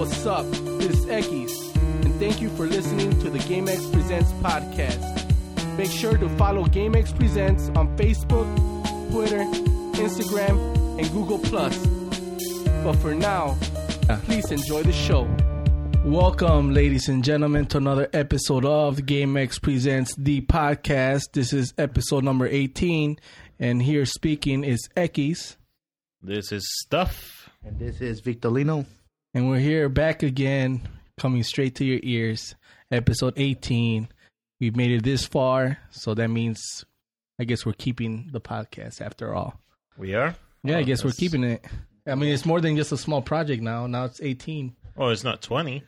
what's up? This is Ekis, and thank you for listening to the GameX Presents podcast. Make sure to follow GameX Presents on Facebook, Twitter, Instagram, and Google+. But for now, please enjoy the show. Welcome, ladies and gentlemen, to another episode of GameX Presents the podcast. This is episode number 18, and here speaking is Ekis. This is stuff. And this is Victorino. And we're here back again, coming straight to your ears. Episode 18. We've made it this far, so that means I guess we're keeping the podcast after all. We are. Yeah, I Oh, guess we're keeping it. I mean, it's more than just a small project now. Now it's 18. Oh, it's not twenty.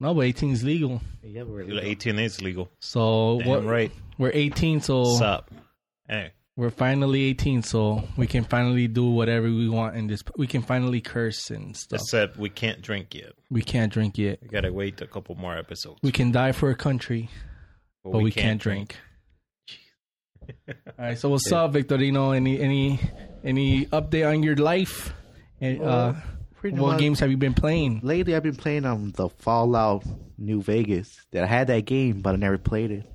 No, but 18 is legal. Yeah, we're Eighteen is legal. So Damn what, right. we're 18, so Sup? Hey, we're finally 18, so we can finally do whatever we want in this. We can finally curse and stuff. except we can't drink yet. We can't drink yet. We gotta wait a couple more episodes. We can die for a country. but we, can't, drink. All right. So what's up, Victorino? Any any any update on your life? And uh, pretty what much- games have you been playing? Lately, I've been playing um the Fallout New Vegas. That I had that game, but I never played it.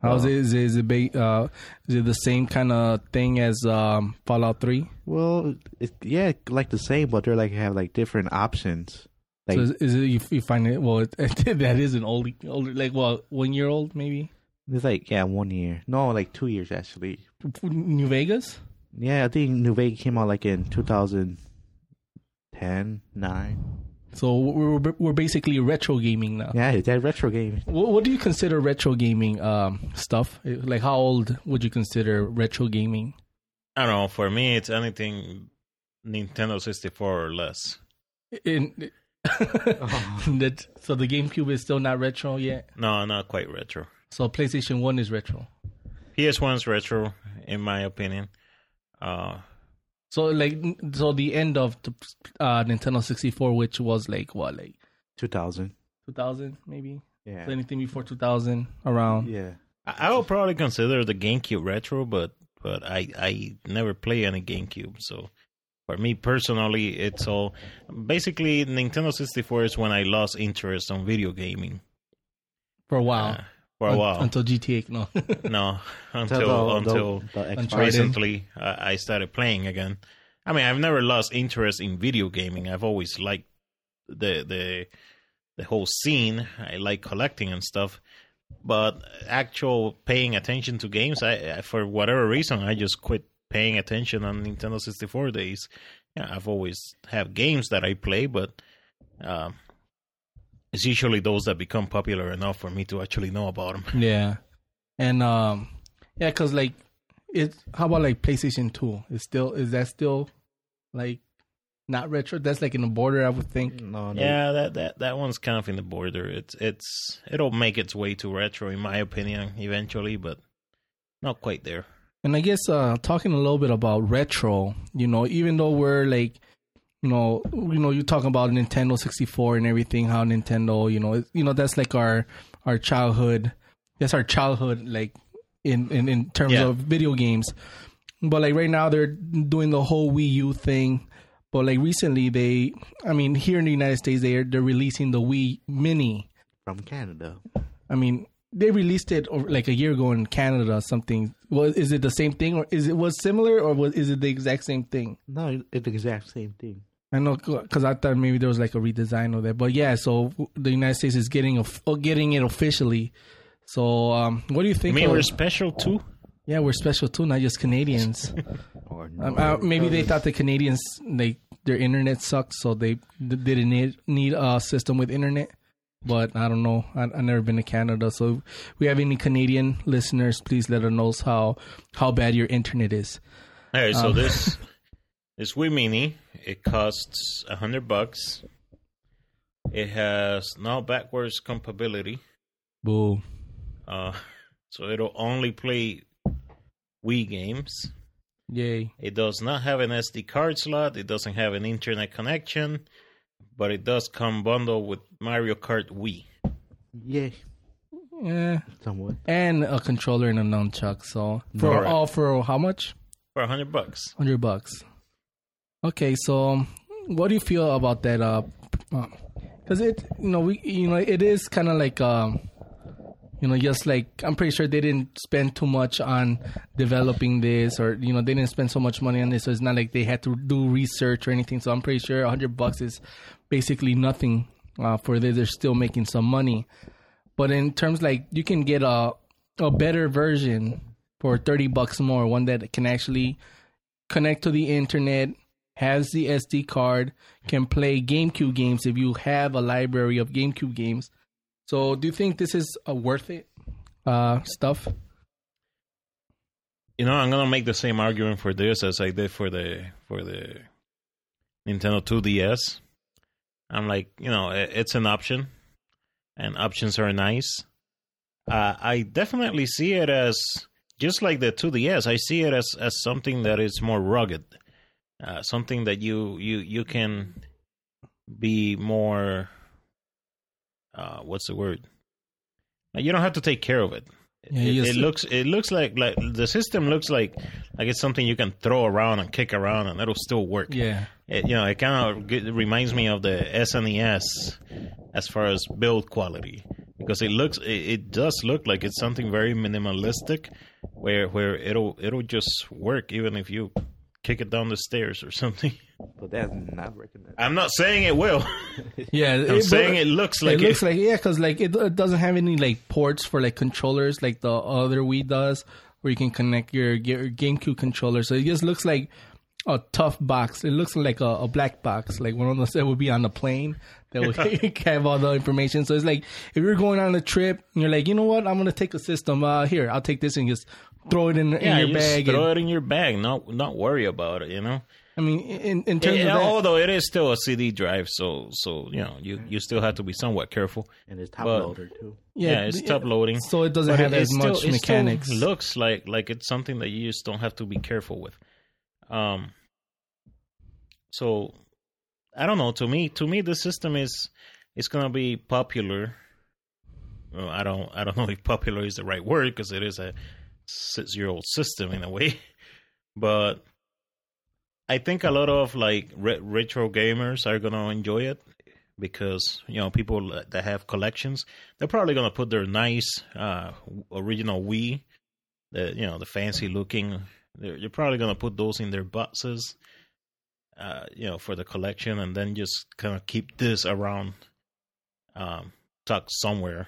How's it? Is it, is it, ba- uh, is it the same kind of thing as um, Fallout Three? Well, it's yeah, like the same, but they're like have like different options. Like So is, is it you, you find it? Well, it, that is an old, older, like well, one year old maybe. it's like yeah, one year. No, like two years actually. New Vegas. Yeah, I think New Vegas came out like in 2010, nine. So we're we're basically retro gaming now. Yeah, it's that retro game. What, what do you consider retro gaming um, stuff? Like how old would you consider retro gaming? I don't know. For me, it's anything Nintendo sixty four or less. In, that so the GameCube is still not retro yet. No, not quite retro. So PlayStation One is retro. PS one's retro, in my opinion. Uh, So like so the end of the uh, Nintendo 64, which was like what like 2000. 2000 maybe. Yeah. So anything before 2000 around. Yeah. I I would probably consider the GameCube retro, but but I I never play any GameCube, so for me personally, it's all basically Nintendo sixty four is when I lost interest on video gaming For a while. uh, for a Un- while. until GTA. No. no, until the- until the, the Uncharted. Recently I I started playing again. I mean, I've never lost interest in video gaming. I've always liked the the the whole scene. I like collecting and stuff. But actual paying attention to games, I I- for whatever reason, I just quit paying attention on Nintendo 64 days. Yeah, I've always have games that I play, but um, it's usually those that become popular enough for me to actually know about them. yeah. And um yeah, cuz like it how about like PlayStation 2? Is still is that still like not retro? That's like in the border I would think. No, no. Yeah, that, that that one's kind of in the border. It's it's it'll make its way to retro in my opinion eventually, but not quite there. And I guess uh talking a little bit about retro, you know, even though we're like you know, you know, you talk about Nintendo 64 and everything, how Nintendo, you know, you know, that's like our our childhood. That's our childhood, like in in, in terms Yeah. of video games. But like right now, they're doing the whole Wii U thing. But like recently, they, I mean, here in the United States, they're they're releasing the Wii Mini. From Canada. I mean, they released it over, like a year ago in Canada. or Something was is it the same thing or is it was similar or was is it the exact same thing? No, it's the exact same thing. I know because I thought maybe there was like a redesign of that, but yeah. So the United States is getting a, getting it officially. So um, what do you I think? mean, of- we're special too. yeah, we're special too, not just Canadians. Or um, uh, maybe they thought the Canadians they their internet sucks, so they d- didn't need need a system with internet. But I don't know. I, I've never been to Canada, so if we have any Canadian listeners, please let us know how how bad your internet is. All right, so Um, this this Wii Mini it costs a hundred bucks. It has no backwards compatibility, Boo. uh, so it'll only play Wii games. Yay. It does not have an SD card slot. It doesn't have an internet connection, but it does come bundled with Mario Kart Wii. Yeah, Yeah. somewhat. And a controller and a nunchuck. So for Alright. all for how much? for a hundred bucks. Hundred bucks. Okay, so what do you feel about that uh, uh because it you know we you know it is kind of like um you know just like i'm pretty sure they didn't spend too much on developing this or you know they didn't spend so much money on this so it's not like they had to do research or anything. So i'm pretty sure 100 bucks is basically nothing uh, for this they're still making some money. But in terms like you can get a a better version for 30 bucks more one that can actually connect to the internet has the SD card, can play GameCube games if you have a library of GameCube games. So, do you think this is a worth it uh, stuff? You know, I'm gonna make the same argument for this as I did for the for the Nintendo 2DS. I'm like, you know, it's an option, and options are nice. Uh, I definitely see it as just like the 2DS. I see it as as something that is more rugged uh, something that you you you can be more uh, what's the word? You don't have to take care of it. Yeah, it, it looks it looks like like the system looks like like it's something you can throw around and kick around and it'll still work. Yeah. It, you know it kind of reminds me of the SNES as far as build quality because it looks it, it does look like it's something very minimalistic where where it'll it'll just work even if you kick it down the stairs or something. But that's not recommended. I'm not saying it will. yeah, I'm it, saying it looks like it, it looks like yeah, because like it, it doesn't have any like ports for like controllers like the other Wii does, where you can connect your, your GameCube controller. So it just looks like a tough box. It looks like a, a black box, like one of those that would be on the plane that would have all the information. So it's like if you're going on a trip and you're like, you know what, I'm gonna take a system. Uh, here, I'll take this and just throw it in, yeah, in your bag. Throw and, it in your bag. Not not worry about it. You know. I mean, in, in terms yeah, of that, although it is still a CD drive, so so you know you, you still have to be somewhat careful. And it's top but, loader too. Yeah, yeah it's top loading, so it doesn't have as much still, mechanics. looks like like it's something that you just don't have to be careful with. Um. So, I don't know. To me, to me, the system is is gonna be popular. Well, I don't I don't know if popular is the right word because it is a six year old system in a way, but I think a lot of like re- retro gamers are gonna enjoy it because you know people that have collections they're probably gonna put their nice uh, original Wii, the you know the fancy looking. You're probably gonna put those in their boxes, uh, you know, for the collection, and then just kind of keep this around, um, tucked somewhere,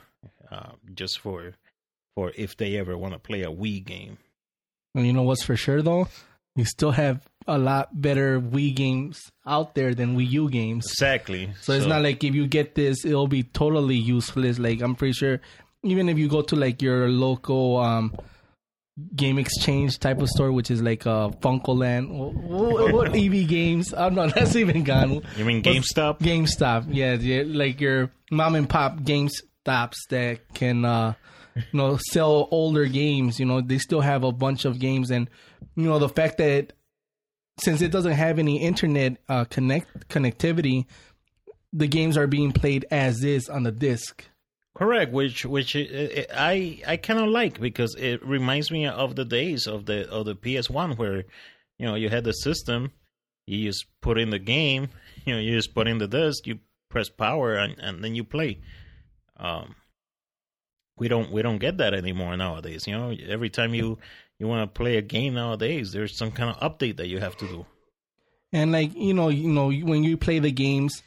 uh, just for for if they ever want to play a Wii game. And you know what's for sure though? You still have a lot better Wii games out there than Wii U games. Exactly. So, so it's not like if you get this, it'll be totally useless. Like I'm pretty sure, even if you go to like your local um, game exchange type of store, which is like uh, FuncoLand, what, what EB Games? I'm not. That's even gone. You mean GameStop? GameStop. Yeah, yeah, like your mom and pop GameStops that can. Uh, you know sell older games you know they still have a bunch of games. And you know the fact that since it doesn't have any internet uh, connect connectivity the games are being played as is on the disc. Correct which which i i kind of like because it reminds me of the days of the of the ps1 where you know you had the system you just put in the game you know you just put in the disc you press power and, and then you play. Um we don't we don't get that anymore nowadays. You know, every time you you want to play a game nowadays, there's some kind of update that you have to do. And like you know, you know, when you play the games,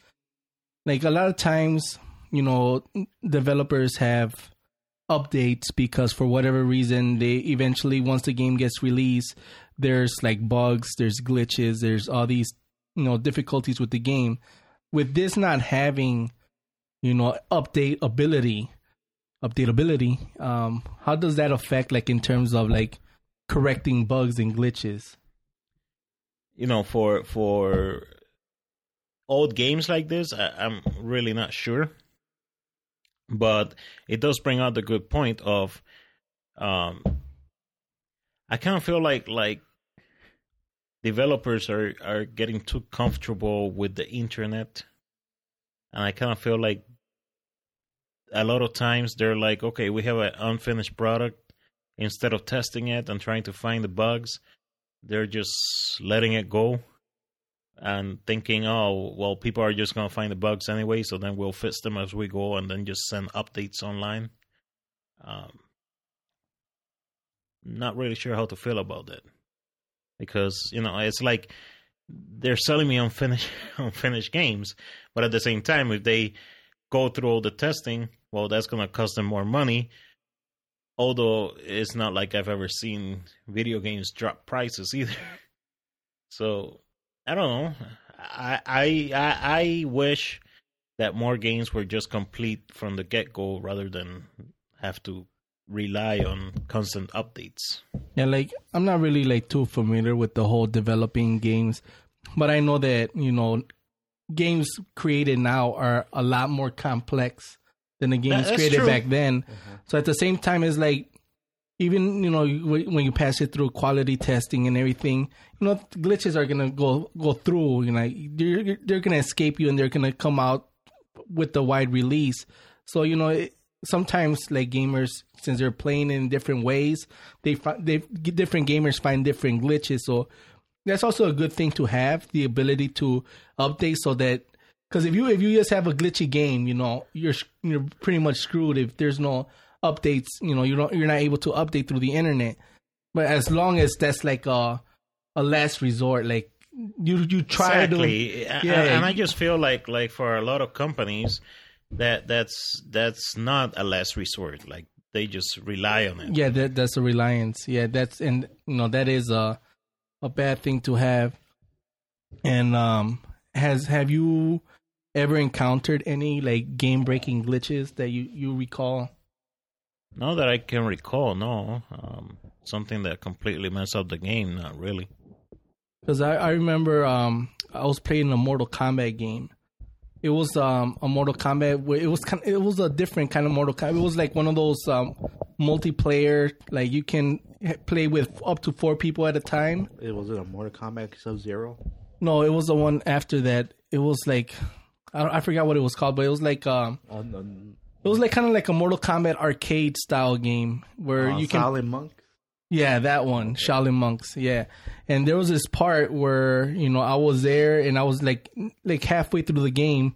like a lot of times, you know, developers have updates because for whatever reason they eventually once the game gets released there's like bugs there's glitches there's all these you know difficulties with the game with this not having you know update ability updatability um how does that affect like in terms of like correcting bugs and glitches? You know for for old games like this I, i'm really not sure. But it does bring out the good point of um i kind of feel like like developers are are getting too comfortable with the internet. And i kind of feel like a lot of times they're like, okay, we have an unfinished product. Instead of testing it and trying to find the bugs, they're just letting it go. and thinking, oh, well, people are just going to find the bugs anyway, so then we'll fix them as we go and then just send updates online. Um, not really sure how to feel about that because you know it's like they're selling me unfinished unfinished games, but at the same time, if they go through all the testing, well, that's going to cost them more money. Although it's not like I've ever seen video games drop prices either. So I don't know. I I I, I wish that more games were just complete from the get go rather than have to rely on constant updates. Yeah, like I'm not really like too familiar with the whole developing games, but I know that you know games created now are a lot more complex than the games that's created true. back then. Uh-huh. So at the same time, it's like even you know when you pass it through quality testing and everything, you know glitches are gonna go go through. You know they're they're gonna escape you and they're gonna come out with the wide release. So you know it, sometimes like gamers since they're playing in different ways, they find they different gamers find different glitches. So that's also a good thing to have the ability to update so that because if you if you just have a glitchy game, you know you're you're pretty much screwed if there's no updates. You know you don't you're not able to update through the internet. But as long as that's like a a last resort, like you you try exactly. to yeah, and I just feel like like for a lot of companies that that's that's not a last resort. Like they just rely on it. Yeah, that that's a reliance. Yeah, that's and you know that is a a bad thing to have. And um has have you ever encountered any like game breaking glitches that you you recall? Not that I can recall. No, um, something that completely messed up the game. Not really. Because I, I remember um I was playing a Mortal Kombat game. It was um a Mortal Kombat. where It was kind. It was a different kind of Mortal Kombat. It was like one of those um multiplayer. Like you can play with up to four people at a time. It was it a Mortal Kombat Sub Zero? No, it was the one after that. It was like I, I forgot what it was called, but it was like um it was like kind of like a Mortal Kombat arcade style game where you can Shaolin Monk. yeah, that one, Shaolin monks. Yeah, and there was this part where you know I was there and I was like like halfway through the game,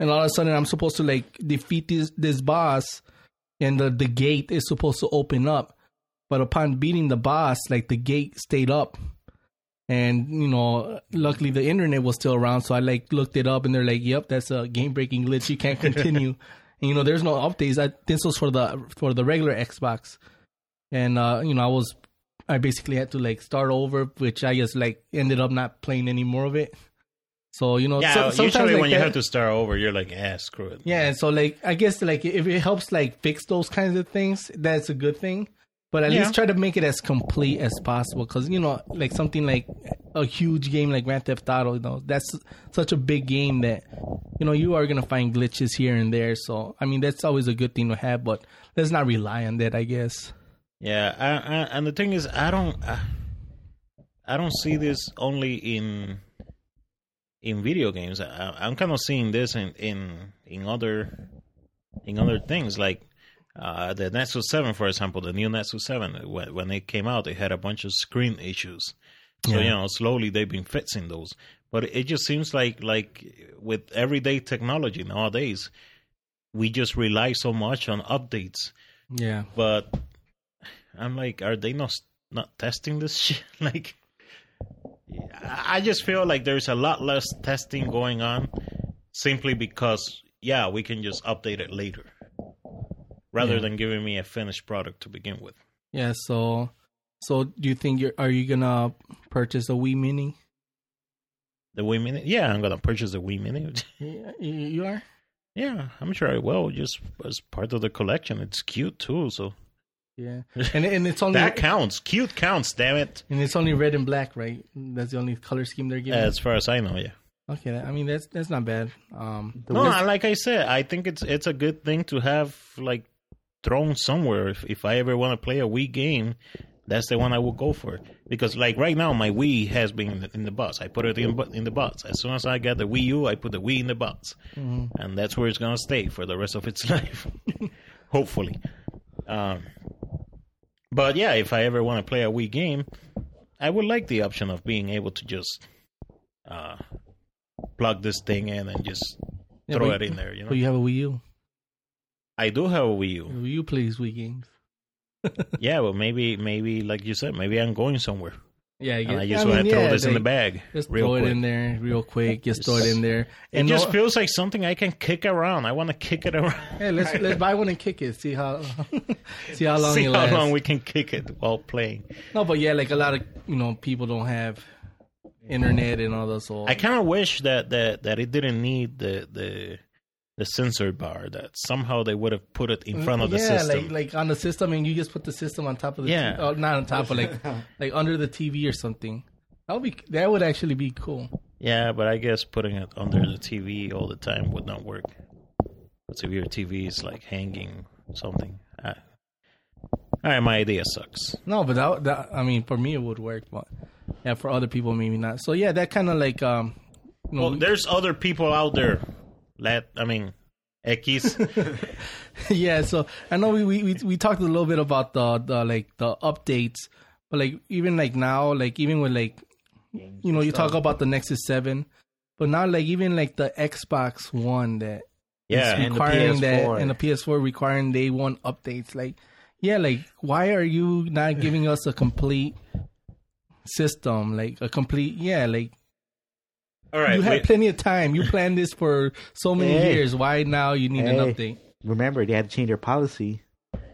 and all of a sudden I'm supposed to like defeat this this boss, and the the gate is supposed to open up, but upon beating the boss, like the gate stayed up, and you know luckily the internet was still around, so I like looked it up, and they're like, "Yep, that's a game breaking glitch. You can't continue." and you know, there's no updates. I, this was for the for the regular Xbox and uh, you know, I was I basically had to like start over, which I just like ended up not playing any more of it. So you know, Yeah, so, sometimes usually like when you that- have to start over, you're like, ah, screw it. yeah, and so like I guess like if it helps like fix those kinds of things, that's a good thing. But at Yeah. least try to make it as complete as possible, because you know, like something like a huge game like Grand Theft Auto, you know, that's such a big game that you know you are gonna find glitches here and there. So I mean, that's always a good thing to have, but let's not rely on that, I guess. Yeah, I, I, and the thing is, I don't, I, I don't see this only in in video games. I, I'm kind of seeing this in in in other in other things like uh, the Nexus Seven, for example, the new Nexus Seven. When, when it came out, it had a bunch of screen issues. So Yeah. you know, slowly they've been fixing those. But it just seems like like with everyday technology nowadays, we just rely so much on updates Yeah. but I'm like, are they not not testing this shit? like, I just feel like there's a lot less testing going on, simply because yeah, we can just update it later, rather Yeah. than giving me a finished product to begin with. Yeah, so so do you think you're are you gonna purchase a Wii Mini? The Wii Mini, yeah, I'm gonna purchase a Wii Mini. Yeah, you you are. yeah, I'm sure I will, just as part of the collection. It's cute too, so Yeah, and and it's only that counts. Cute counts, damn it. and it's only red and black, right? That's the only color scheme they're giving. As far as I know, yeah. okay, I mean that's that's not bad. Um, No, I- like I said, I think it's it's a good thing to have like thrown somewhere. If if I ever want to play a Wii game, that's the one I will go for. Because like right now, my Wii has been in the, in the box. I put it in in the box. As soon as I got the Wii U, I put the Wii in the box, and that's where it's gonna stay for the rest of its life, hopefully. Um, but yeah, if I ever want to play a Wii game, I would like the option of being able to just uh, plug this thing in and just Yeah, throw it in there. You know, you have a Wii U. I do have a Wii U. Wii U plays Wii games. yeah, well, maybe, maybe like you said, maybe I'm going somewhere, Yeah, and I just want to throw this in the bag Just throw it quick. in there real quick. Just throw it in there. It just no- feels like something I can kick around. I want to kick it around. Hey, let's let's buy one and kick it. See how see how long See it how lasts. long we can kick it while playing. no, but yeah, like a lot of you know people don't have internet and all that. So I kind of wish that, that that it didn't need the the the sensor bar. That somehow they would have put it in front of the system. yeah, like like on the system, and you just put the system on top of the Yeah. T- oh, not on top of like like under the TV or something. That would be that would actually be cool. yeah, but I guess putting it under the TV all the time would not work. But if your TV is like hanging something, I, all right, my idea sucks. No, but that, that I mean, for me it would work, but yeah, for other people maybe not. So yeah, that kind of like um, you know, Well, there's other people out there. Let I mean, X. yeah. So I know we, we we we talked a little bit about the the like the updates, but like even like now, like even with like you know you talk about the Nexus Seven, but now like even like the Xbox One that yeah, And the requiring that PS4. and the PS4 requiring day one updates. Like, yeah, like why are you not giving us a complete system? Like a complete, yeah, like all right. you had wait. plenty of time. You planned this for so many Hey. years. Why now you need an Hey. update? Remember, they had to change their policy.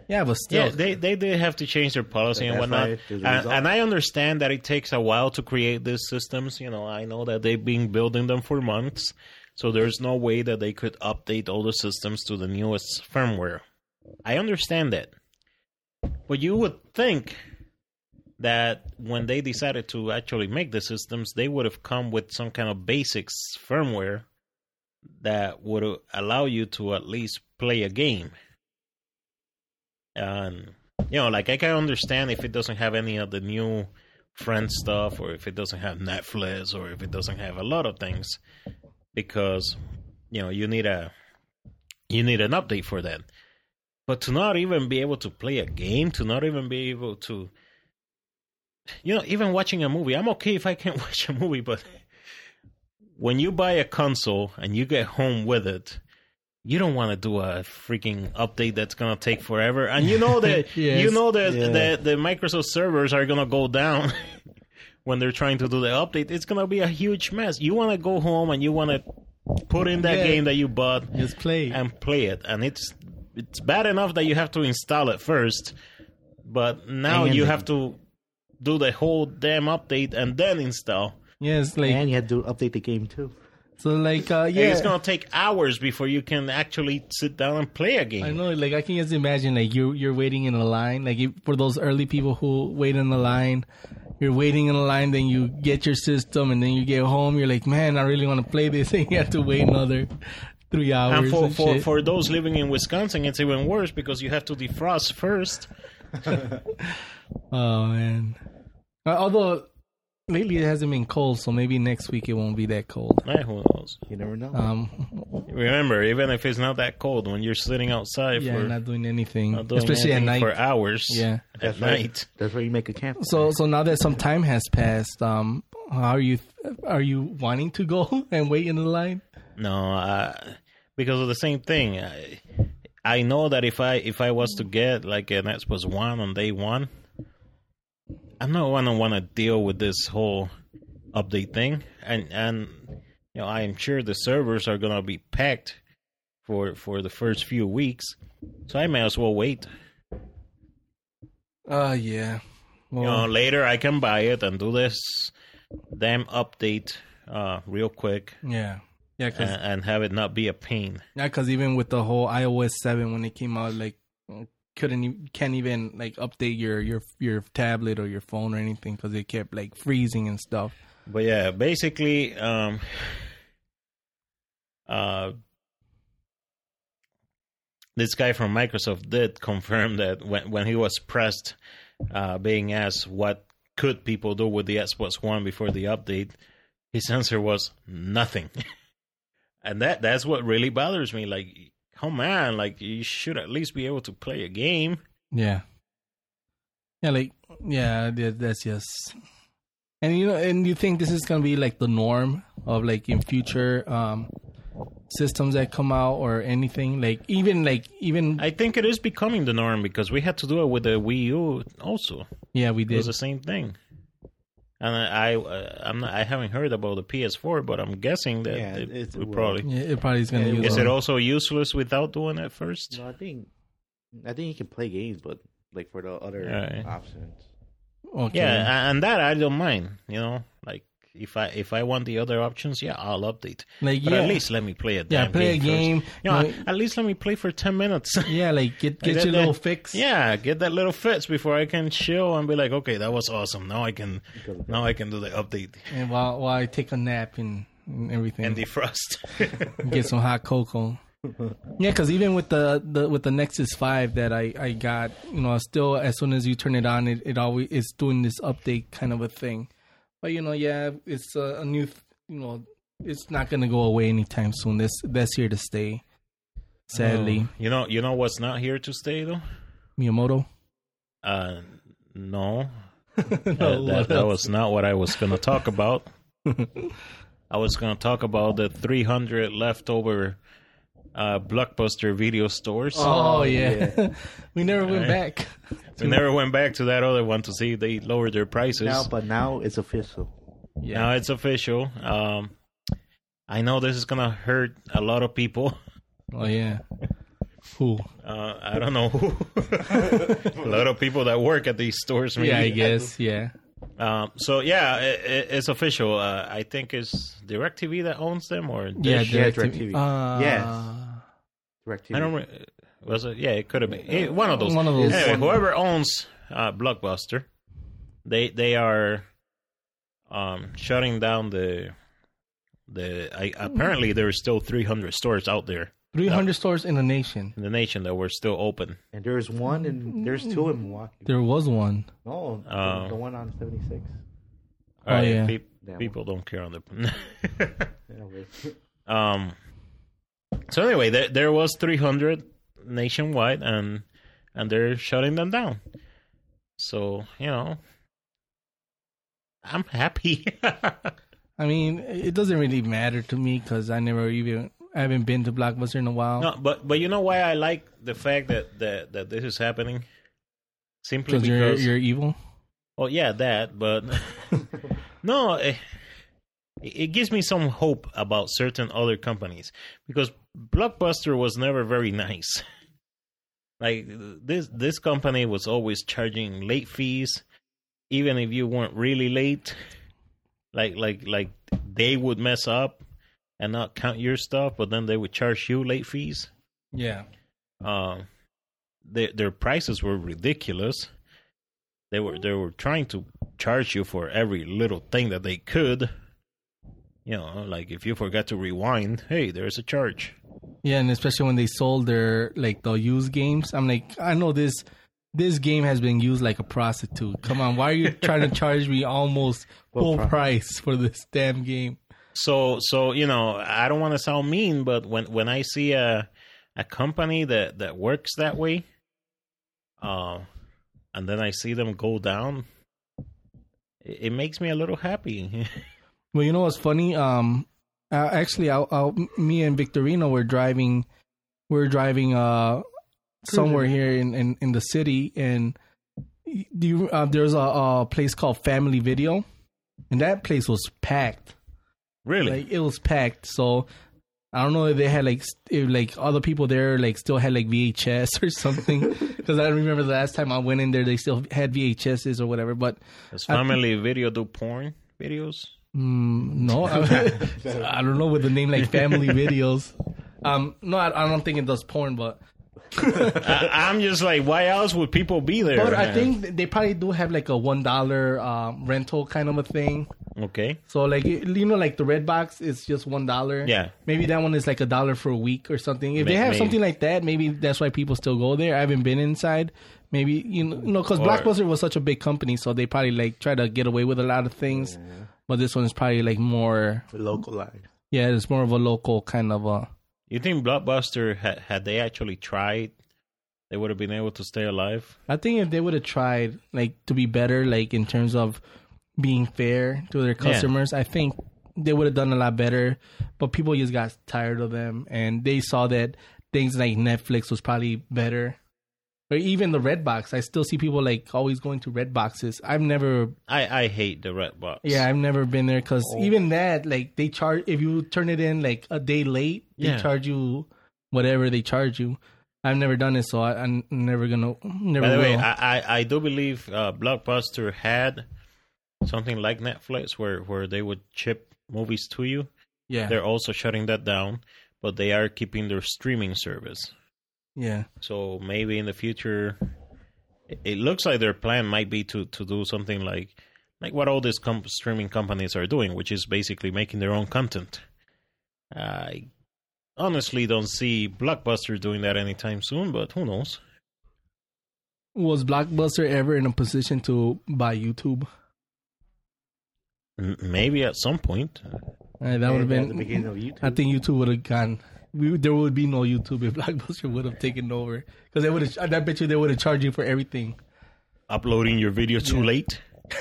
Yeah, but still, Yeah, they they did have to change their policy and whatnot, why and, and I understand that it takes a while to create these systems. You know, I know that they've been building them for months, so there's no way that they could update all the systems to the newest firmware. I understand that, but you would think that when they decided to actually make the systems, they would have come with some kind of basics firmware that would allow you to at least play a game. And you know, like I can understand if it doesn't have any of the new friend stuff, or if it doesn't have Netflix, or if it doesn't have a lot of things, because you know you need a you need an update for that. But to not even be able to play a game, to not even be able to, you know, even watching a movie, I'm okay if I can't watch a movie, but when you buy a console and you get home with it, you don't want to do a freaking update that's gonna take forever. And you know that Yes. you know that Yeah. the the Microsoft servers are gonna go down when they're trying to do the update. It's gonna be a huge mess. You want to go home and you want to put in that Yeah. game that you bought just play. and play it, and it's it's bad enough that you have to install it first, but now And you have to do the whole damn update and then install. yeah, it's like and you had to update the game too. so like uh, And yeah. It's gonna take hours before you can actually sit down and play a game. I know, like I can just imagine, like you you're waiting in a line, like if, for those early people who wait in the line. You're waiting in a line, then you get your system, and then you get home. You're like, man, I really want to play this, and you have to wait another three hours. And for, and for, shit. for those living in Wisconsin, it's even worse because you have to defrost first. oh man. Uh, although lately it hasn't been cold, so maybe next week it won't be that cold. Eh, who knows? You never know. Um, Remember, even if it's not that cold, when you're sitting outside yeah, for not doing anything, not doing especially at night. for hours, Yeah. at That's right. night. That's where you make a camp. So so now that some time has passed, um, are you? Are you wanting to go and wait in the line? No, uh, because of the same thing. I, I know that if I if I was to get like an Xbox One on day one, I'm not gonna want to deal with this whole update thing, and and you know I'm sure the servers are gonna be packed for for the first few weeks, so I may as well wait. Uh yeah. You know, later I can buy it and do this damn update uh real quick yeah, yeah, and, and have it not be a pain. yeah, because even with the whole iOS seven when it came out, like couldn't you can't even like update your your your tablet or your phone or anything because it kept like freezing and stuff. But yeah, basically, um, uh, this guy from Microsoft did confirm that when when he was pressed, uh, being asked what could people do with the Xbox One before the update, his answer was nothing, and that that's what really bothers me. Like, come on, like you should at least be able to play a game. Yeah, yeah, like yeah, that's just. And you know, and you think this is gonna be like the norm of like in future um systems that come out or anything like even like even I think it is becoming the norm because we had to do it with the Wii U also. yeah we It was did the same thing. And I, I, uh, I'm not, I haven't heard about the PS4, but I'm guessing that Yeah, it, it's- would well, probably. yeah, it probably is gonna Yeah, it use Is it also useless without doing it first? No, I think I think you can play games, but like for the other Alright. options. okay. Yeah, and that I don't mind. You know, like if I if I want the other options, yeah, I'll update. like But yeah at least let me play a yeah play a game. game First. You know, know, at least let me play for ten minutes. yeah like get get your that- little fix Yeah, get that little fix before I can chill and be like, okay, that was awesome. Now I can, now I can do the update and while while I take a nap and, and everything and defrost. get some hot cocoa. Yeah, because even with the, the with the Nexus Five that I, I got, you know, still as soon as you turn it on, it, it always it's doing this update kind of a thing. But you know, yeah, it's a, a new, th- you know, it's not gonna go away anytime soon. This that's here to stay. Sadly, you know, you know what's not here to stay though. Miyamoto. Uh, no, No, that, that, that was not what I was going to talk about. I was going to talk about the 300 leftover uh, blockbuster video stores. Oh, Oh, yeah, yeah. we never went Alright. back. we never went back to that other one to see if they lowered their prices. Now, but now it's official. Yeah, Now it's official. Um, I know this is gonna hurt a lot of people. oh yeah. Who? Uh, I don't know who. a lot of people that work at these stores. Maybe. Yeah, I guess. Yeah. Um, so yeah, it, it, it's official. Uh, I think it's Directv that owns them, or Yeah, Dish? Yeah, DirecTV. DirecTV. Uh, Yes. DirecTV. I don't. Re- was it? Yeah, it could have been Eh, one of those. One of those. Anyway, whoever owns uh, Blockbuster, they they are um, shutting down the the. I, apparently, there are still 300 stores out there 300 stores in the nation. in the nation that were still open. And there's one and there's two in Milwaukee. There was one. No, the- Oh. the one on 76. Oh, Alright, yeah. peop- That people don't care on the. Um. So anyway, there there was 300 nationwide, and and they're shutting them down. So you know, I'm happy. I mean, it doesn't really matter to me because I never even I haven't been to Blockbuster in a while. no, but but you know why I like the fact that that that this is happening. Simply because you're you're evil. Oh yeah, that. But no, it, it gives me some hope about certain other companies because Blockbuster was never very nice. Like this, this company was always charging late fees, even if you weren't really late. Like like like they would mess up and not count your stuff, but then they would charge you late fees. Yeah. Um, their their prices were ridiculous. They were they were trying to charge you for every little thing that they could. You know, like if you forgot to rewind, hey, there's a charge. Yeah, and especially when they sold their like the used games. I'm like, I know this this game has been used like a prostitute. Come on, why are you trying to charge me almost full Full price for this damn game? So so you know, I don't want to sound mean, but when when I see a a company that that works that way, uh, and then I see them go down, it, it makes me a little happy. Well, you know what's funny? Um, uh, actually, I, I, me and Victorino were driving, we are driving uh somewhere here in, in, in the city, and do you, uh, there's a, a place called Family Video, and that place was packed. really? Like it was packed. So I don't know if they had like if like other people there like still had like VHS or something. Because I remember the last time I went in there, they still had VHSs or whatever. But Does family video do porn videos? Mm, no, I, I don't know with the name like Family Videos. Um, no, I, I don't think it does porn, but I, I'm just like, why else would people be there? but I think they probably do have like a one dollar um, rental kind of a thing. okay, So like you know, like the red box is just one dollar. Yeah. maybe that one is like a dollar for a week or something. If they have maybe. something like that, maybe that's why people still go there. I haven't been inside. Maybe you know, because Or- Blockbuster was such a big company, so they probably like try to get away with a lot of things. But this one is probably like more. Localized. Yeah, it's more of a local kind of a. you think Blockbuster had had they actually tried, they would have been able to stay alive? I think if they would have tried like to be better, like in terms of being fair to their customers. I think they would have done a lot better, but people just got tired of them and they saw that things like Netflix was probably better. Or even the red box. I still see people like always going to red boxes. I've never I I hate the red box. yeah, I've never been there because Oh. even that, like, they charge if you turn it in like a day late, they Yeah. charge you whatever they charge you. I've never done it, so I, I'm never gonna never By the will. way, I, I, I do believe uh, Blockbuster had something like Netflix where, where they would ship movies to you. yeah, They're also shutting that down, but they are keeping their streaming service. Yeah, So maybe in the future, it, it looks like their plan might be to, to do something like like what all these com- streaming companies are doing, which is basically making their own content. I honestly don't see Blockbuster doing that anytime soon, but who knows? Was Blockbuster ever in a position to buy YouTube? M- maybe at some point. Uh, that would have At the been. beginning of YouTube. I think YouTube would have gone. We, there would be no YouTube if Blockbuster would have taken over because they would have. I bet you they would have charged you for everything. Uploading your video too late.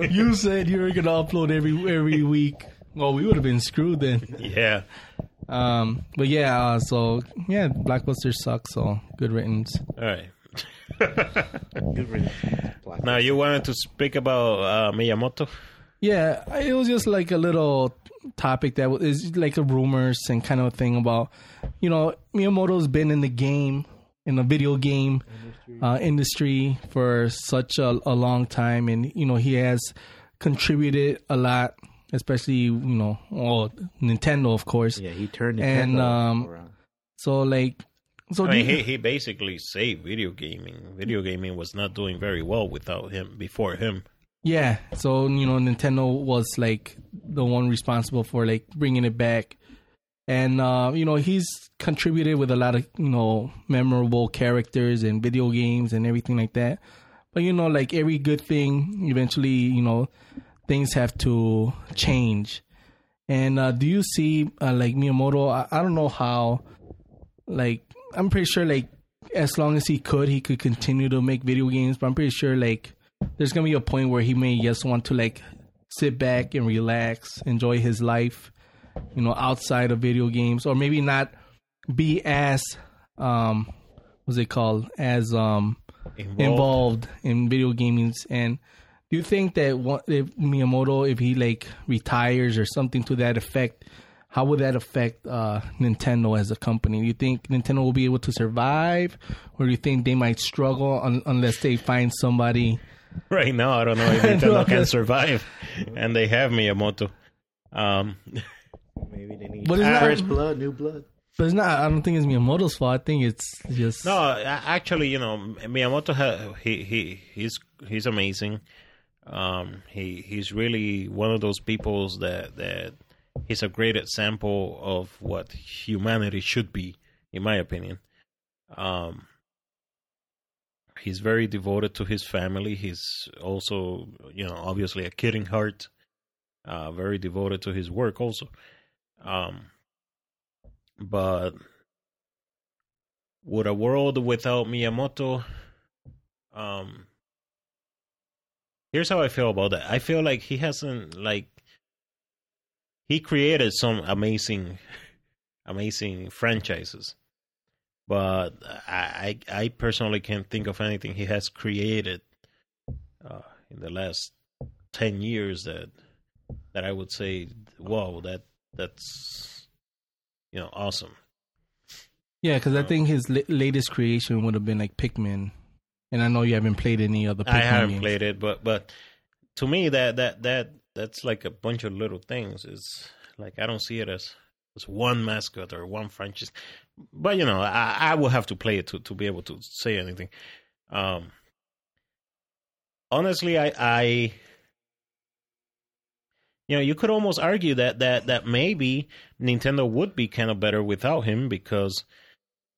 you said you were gonna upload every every week. Well, we would have been screwed then. Yeah. Um, but yeah, uh, so yeah, Blockbuster sucks. So good riddance. All right. Good riddance. Now you wanted to speak about uh, Miyamoto. Yeah, it was just like a little topic that was like a rumors and kind of thing about, you know, Miyamoto's been in the game, in the video game uh, industry for such a, a long time, and you know he has contributed a lot, especially you know, well, Nintendo of course. Yeah, he turned And, Nintendo um, around. So like, so I mean, he, he basically saved video gaming. Video gaming was not doing very well without him. Before him, Yeah, so you know, Nintendo was like the one responsible for like bringing it back, and uh, you know he's contributed with a lot of you know memorable characters and video games and everything like that. But you know, like every good thing, eventually you know things have to change. And uh, do you see uh, like Miyamoto? I, I don't know how. Like I'm pretty sure like as long as he could, he could continue to make video games. But I'm pretty sure like there's gonna be a point where he may just want to like sit back and relax, enjoy his life, you know, outside of video games, or maybe not be as um what's it called as um involved. involved in video gaming and do you think that what, if Miyamoto if he like retires or something to that effect how would that affect uh, Nintendo as a company? Do you think Nintendo will be able to survive, or do you think they might struggle un- unless they find somebody? Right now, I don't know if Nintendo can survive, and they have Miyamoto. Um, Maybe they need But it's not- fresh blood, new blood. But it's not. I don't think it's Miyamoto's fault. I think it's just no, actually, you know, Miyamoto, ha- he he he's he's amazing. Um, he he's really one of those peoples that that he's a great example of what humanity should be, in my opinion. Um, he's very devoted to his family. He's also, you know, obviously a in heart. Uh, very devoted to his work, also. Um, but would a world without Miyamoto? Um, here's how I feel about that. I feel like he hasn't like he created some amazing, amazing franchises, but I I, personally can't think of anything he has created uh, in the last ten years that that I would say, wow, that that's you know awesome. yeah. Because I think his la- latest creation would have been like Pikmin, and I know you haven't played any other. Pikmin I haven't games. played it, but but to me that that that that's like a bunch of little things. It's like I don't see it as one mascot or one franchise. But you know, I I will have to play it to to be able to say anything. Um, honestly, I I you know you could almost argue that that that maybe Nintendo would be kind of better without him because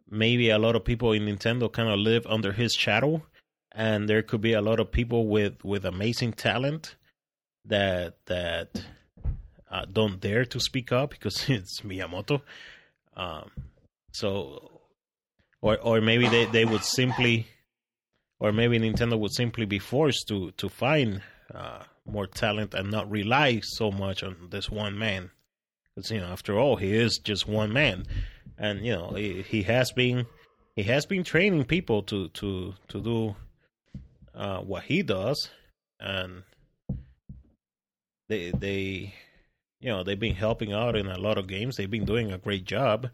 maybe a lot of people in Nintendo kind of live under his shadow and there could be a lot of people with with amazing talent that that uh, don't dare to speak up because it's Miyamoto. Um, so, or or maybe they, they would simply, or maybe Nintendo would simply be forced to to find uh, more talent and not rely so much on this one man. Because you know, after all, he is just one man, and you know, he, he has been he has been training people to to to do uh, what he does, and they they you know they've been helping out in a lot of games. They've been doing a great job.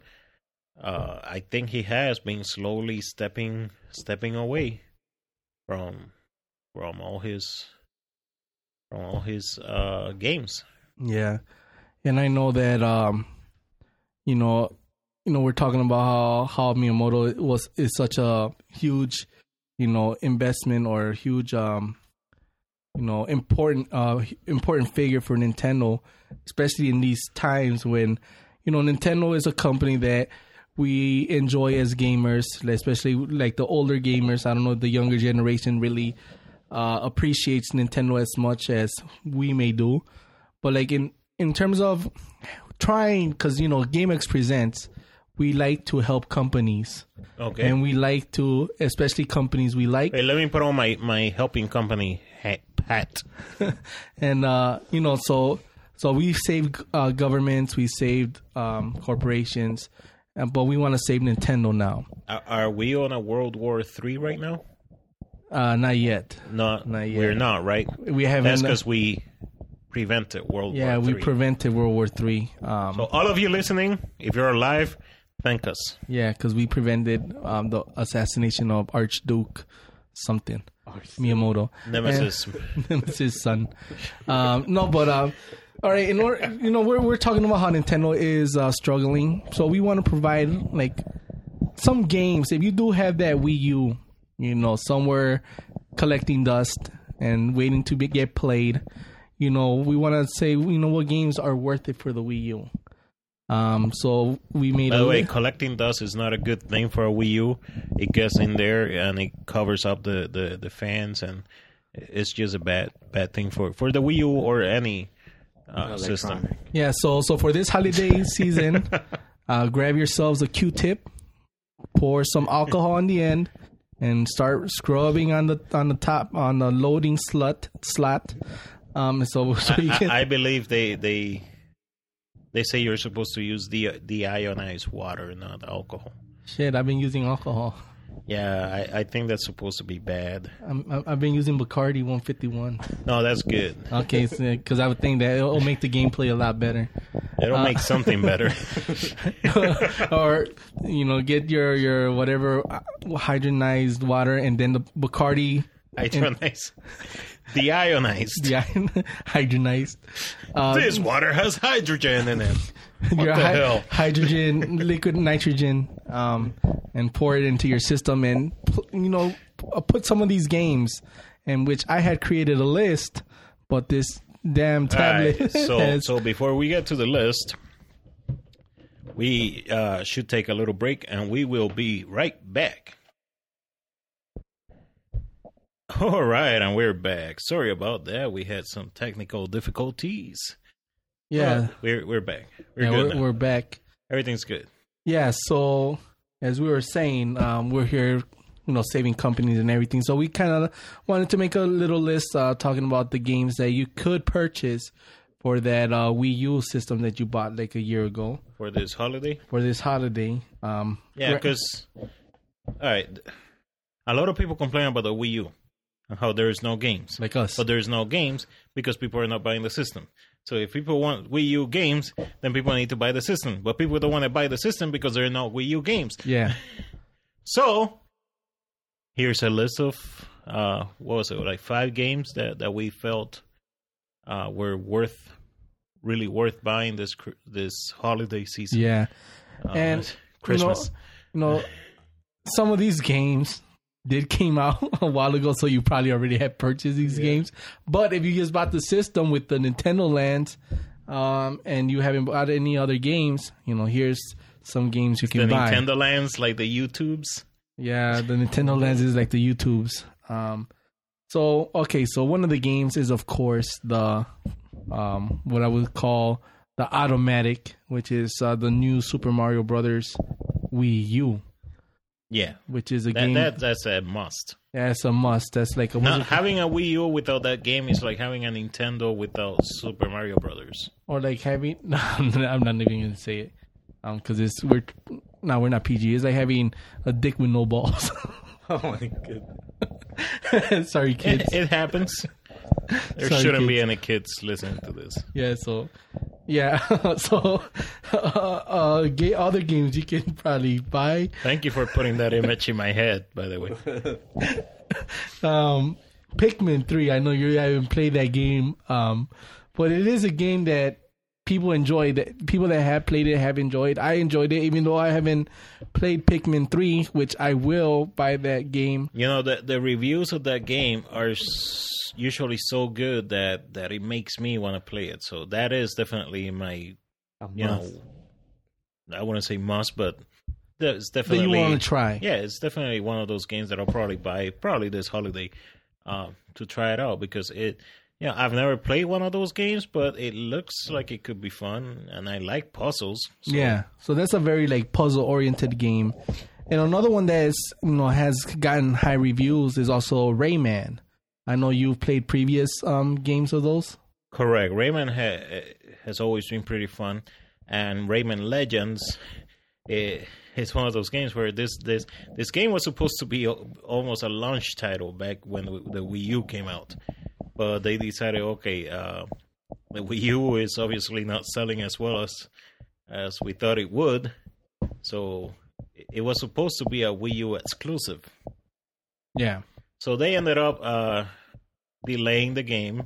Uh, I think he has been slowly stepping stepping away from from all his from all his uh, games. Yeah, and I know that um, you know, you know, we're talking about how how Miyamoto was is such a huge, you know, investment or huge um, you know, important uh important figure for Nintendo, especially in these times when you know Nintendo is a company that we enjoy as gamers, especially like the older gamers. I don't know the younger generation really uh, appreciates Nintendo as much as we may do, but like in in terms of trying, because you know GameX presents, we like to help companies, Okay. and we like to, especially companies we like, Hey, let me put on my my helping company hat. hat. and uh, you know, so so we've saved uh, governments, we saved um, corporations, but we want to save Nintendo now. Are, we on a World War Three right now? Uh, not yet. No, Not yet. we're not. Right. We haven't. That's because we prevented World yeah, War we Three. prevented World War Three. Um, so all of you listening, if you're alive, thank us. Yeah, because we prevented um, the assassination of Archduke something Miyamoto, Nemesis. And- Nemesis son. Um, no, but um, all right. In order, you know, we're we're talking about how Nintendo is uh, struggling, so we want to provide like some games. If you do have that Wii U, you know, somewhere collecting dust and waiting to be, get played, you know, we want to say, you know, what games are worth it for the Wii U. Um, so we made By a the way, collecting dust is not a good thing for a Wii U. It gets in there and it covers up the, the, the fans, and it's just a bad bad thing for, for the Wii U or any uh, system. Yeah, so so for this holiday season, uh, grab yourselves a Q-tip, pour some alcohol on the end, and start scrubbing on the on the top on the loading slut slot. Um, so so you I, can I believe they they they say you're supposed to use the deionized water, not alcohol. shit. I've been using alcohol. Yeah, I, I think that's supposed to be bad. I'm, I'm- I've been using Bacardi 151. No, that's good. Okay, because I would think that it'll make the gameplay a lot better. It'll Uh, make something better. or you know, get your your whatever uh, hydrogenized water and then the Bacardi Hydronized. Deionized. the hydrogenized. Uh, This water has hydrogen in it. Your the hy- hell? hydrogen, liquid nitrogen, um, and pour it into your system, and you know, uh, put some of these games, in which I had created a list, but this damn tablet. Alright, so has- so before we get to the list, we uh, should take a little break, and we will be right back. All right, and we're back. Sorry about that. We had some technical difficulties. Yeah, we're we're back. We're yeah, good we're, we're back. Everything's good. Yeah, so as we were saying, um, we're here, you know, saving companies and everything. So we kind of wanted to make a little list uh, talking about the games that you could purchase for that uh, Wii U system that you bought like a year ago for this holiday. for this holiday. Um, Yeah, because all right, a lot of people complain about the Wii U and how there is no games. like us. but there's no games because people are not buying the system. So if people want Wii U games, then people need to buy the system. But people don't want to buy the system because there are no Wii U games. yeah, So here's a list of uh, what was it like five games that that we felt uh, were worth really worth buying this this holiday season. yeah. Uh, and Christmas. You know, you know, some of these games did came out a while ago, so you probably already had purchased these games. But if you just bought the system with the Nintendo Lands, um, and you haven't bought any other games, you know, here's some games you the can buy. Nintendo lands like the YouTubes. Yeah, the Nintendo Lens is like the YouTubes. Um, so okay, so one of the games is of course the um, what I would call the automatic, which is uh, the new Super Mario Brothers Wii U. Yeah, which is a that, game that that's a must. that's a must. That's like a Not having a Wii U without that game is like having a Nintendo without Super Mario Brothers. or like having. No, I'm not I'm not even gonna say it, um, because it's we're no, we're not PG. It's like having a dick with no balls. Oh my god! Sorry, It, kids. it happens. There Sorry, shouldn't be any kids listening to this. Yeah, so yeah, so uh, uh, ga- other games you can probably buy. Thank you for putting that image in my head. By the way, Um, Pikmin three. I know you haven't played that game, um, but it is a game that people enjoy. That people that have played it have enjoyed. I enjoyed it, even though I haven't played Pikmin three, which I will buy that game. you know the the reviews of that game are s- usually so good that that it makes me want to play it. So that is definitely my A you know, must. I wouldn't say must, but that's That definitely you want to try. Yeah, it's definitely one of those games that I'll probably buy probably this holiday uh, to try it out because it. Yeah, I've never played one of those games, but it looks like it could be fun, and I like puzzles. so- Yeah, so that's a very like puzzle oriented game. And another one that is you know has gotten high reviews is also Rayman. I know you've played previous um games of those. Correct. Rayman ha- has always been pretty fun, and Rayman Legends eh, is one of those games where this this this game was supposed to be almost a launch title back when the, the Wii U came out, but they decided, okay, uh, the Wii U is obviously not selling as well as as we thought it would, so it- was supposed to be a Wii U exclusive. Yeah, So they ended up uh, delaying the game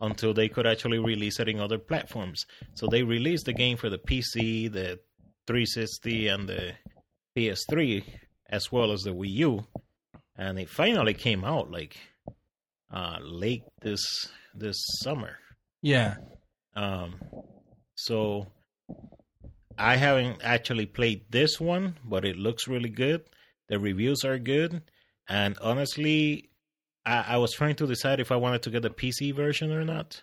until they could actually release it in other platforms. So they released the game for the PC, the 360, and the PS3, as well as the Wii U, and it finally came out like uh, late this this summer. yeah, Um, so I haven't actually played this one, but it looks really good. The reviews are good, and honestly, I, I was trying to decide if I wanted to get the PC version or not.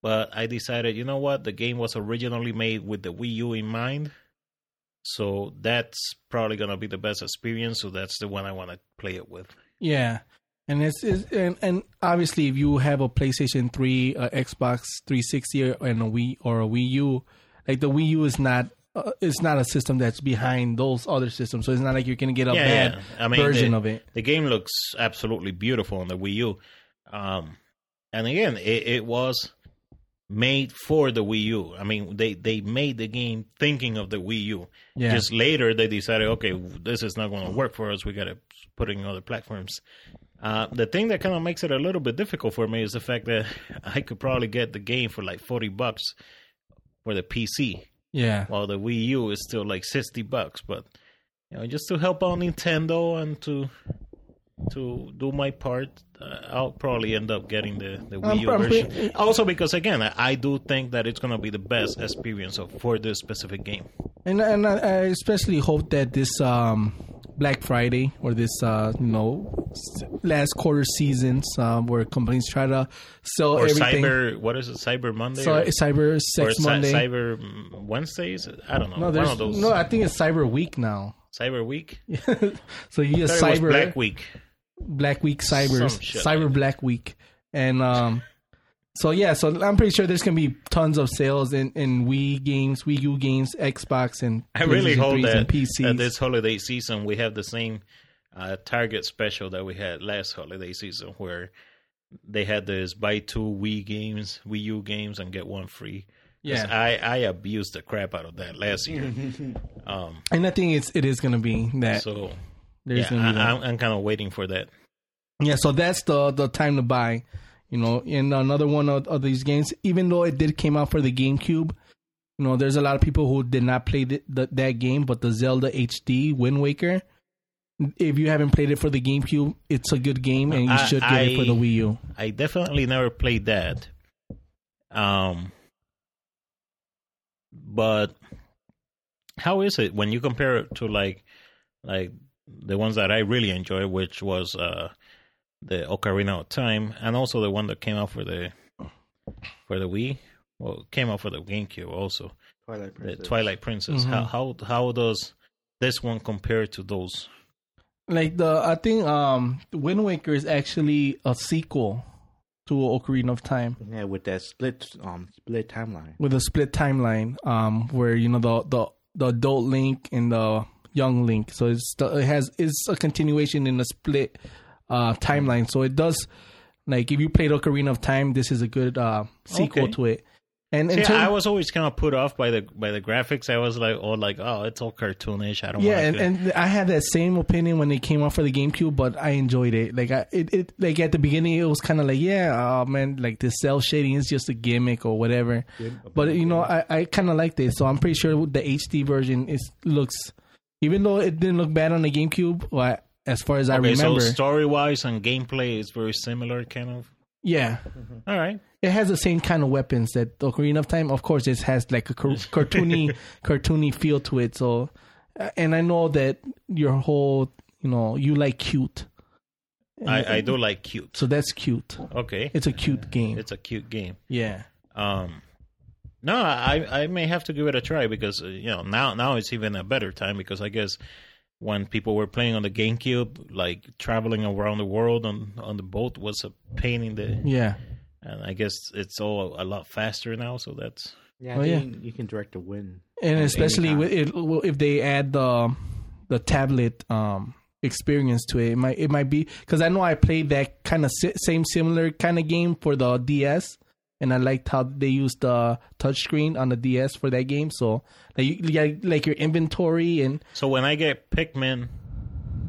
But I decided, you know what? The game was originally made with the Wii U in mind, so that's probably gonna be the best experience. So that's the one I want to play it with. yeah. And it's, it's and, and obviously if you have a PlayStation Three, a Xbox 360, or- and a Wii or a Wii U, like the Wii U is not. Uh, it's not a system that's behind those other systems, so it's not like you're gonna get a Yeah, bad yeah. I mean, version the- of it. The game looks absolutely beautiful on the Wii U. Um, and again, it, it was made for the Wii U. I mean, they, they made the game thinking of the Wii U. Yeah, Just later, they decided, okay, this is not going to work for us. We got to put it in other platforms. Uh, the thing that kind of makes it a little bit difficult for me is the fact that I could probably get the game for like 40 bucks for the PC, yeah. while the Wii U is still like 60 bucks. But, you know, just to help out Nintendo and to to do my part, uh, I'll probably end up getting the, the Wii U probably- version. Also, because again, I, I do think that it's going to be the best experience of, for this specific game. And and I, I especially hope that this um, Black Friday or this uh, you know last quarter seasons um, where companies try to sell Or everything. Cyber, what is it? Cyber Monday? so Cyber Sex Monday. Cyber Wednesdays? I don't know. no, One there's of those. no. I think it's Cyber Week now. Cyber Week. so you get I it was Cyber Black Week. Black Week Cyber Cyber like Black Week, and um, so yeah, so I'm pretty sure there's gonna be tons of sales in, in Wii games, Wii U games, Xbox, and I really PlayStation hope 3s that and this holiday season we have the same uh, Target special that we had last holiday season, where they had this buy two Wii games, Wii U games, and get one free. 'Cause yeah, I I abused the crap out of that last year. um, and I think it's it is gonna be that. so there's yeah, gonna be. I, I'm, I'm kind of waiting for that. Yeah, so that's the the time to buy. You know, in another one of, of these games, even though it did came out for the GameCube, you know, there's a lot of people who did not play the, the, that game, but the Zelda HD Wind Waker. If you haven't played it for the GameCube, it's a good game, and you I- should get it for the Wii U. I definitely never played that. Um, but how is it when you compare it to like like the ones that I really enjoy, which was uh the Ocarina of Time, and also the one that came out for the for the Wii. Well, came out for the GameCube also. Twilight The Princess. Twilight Princess. Mhm. How how how does this one compare to those? like the I think um Wind Waker is actually a sequel to Ocarina of Time Yeah, with that split um split timeline. with a split timeline um where you know the the the adult Link and the young Link so it's it has it's a continuation in a split uh timeline so it does like if you played Ocarina of Time this is a good uh sequel Okay. to it and See, term- I was always kind of put off by the by the graphics. I was like, oh, like oh, it's all cartoonish. I don't. Yeah, and. Yeah, and I had that same opinion when it came out for the GameCube, but I enjoyed it. Like I, it, it like at the beginning, it was kind of like, yeah, oh man, like the cell shading is just a gimmick or whatever. But you know, I, I kind of liked it, so I'm pretty sure the HD version is looks, even though it didn't look bad on the GameCube, well, as far as I okay, remember, so story wise and gameplay is very similar, kind of. yeah, All right. it has the same kind of weapons that Ocarina of Time. Of course, it has like a car- cartoony, cartoony feel to it. So, uh, and I know that your whole, you know, you like cute. I, I do like cute. So that's cute. Okay, It's a cute game. it's a cute game. yeah. Um, no, I I may have to give it a try because uh, you know now now it's even a better time because I guess when people were playing on the GameCube, like traveling around the world on on the boat was a pain in the, Yeah. and I guess it's all a lot faster now. So that's Yeah, I yeah. think you can direct the wind. And especially with it, if they add the the tablet um experience to it, it might it might be because I know I played that kind of si- same similar kind of game for the DS, and I liked how they used the touchscreen on the DS for that game. So like you, you like your inventory and so when I get Pikmin,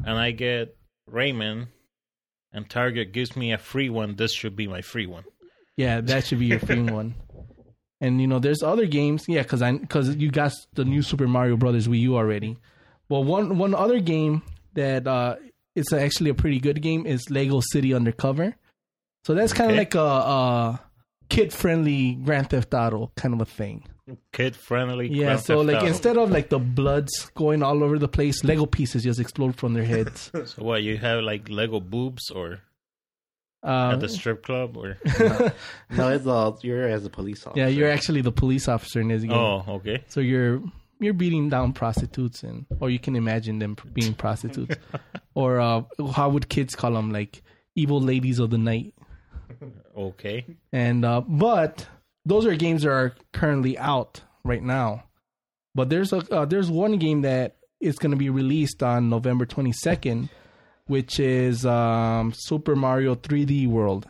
and I get Rayman, and Target gives me a free one, this should be my free one. yeah, that should be your free one. And you know, there's other games, yeah, because I because you got the new Super Mario Brothers Wii U already. Well, one one other game that uh it's actually a pretty good game is Lego City Undercover. So that's kind of Okay. like a, a kid friendly Grand Theft Auto kind of a thing. Kid friendly. Yeah, so like instead of like the bloods going all over the place, Lego pieces just explode from their heads. so what you have like Lego boobs or Uh, at the strip club or No, it's all you're as a police officer. yeah, you're actually the police officer in this game. oh okay So you're you're beating down prostitutes, and or you can imagine them being prostitutes, or uh, how would kids call them? Like evil ladies of the night. Okay And uh, but those are games that are currently out right now. But there's a uh, there's one game that is going to be released on November 22nd, which is um, Super Mario 3D World.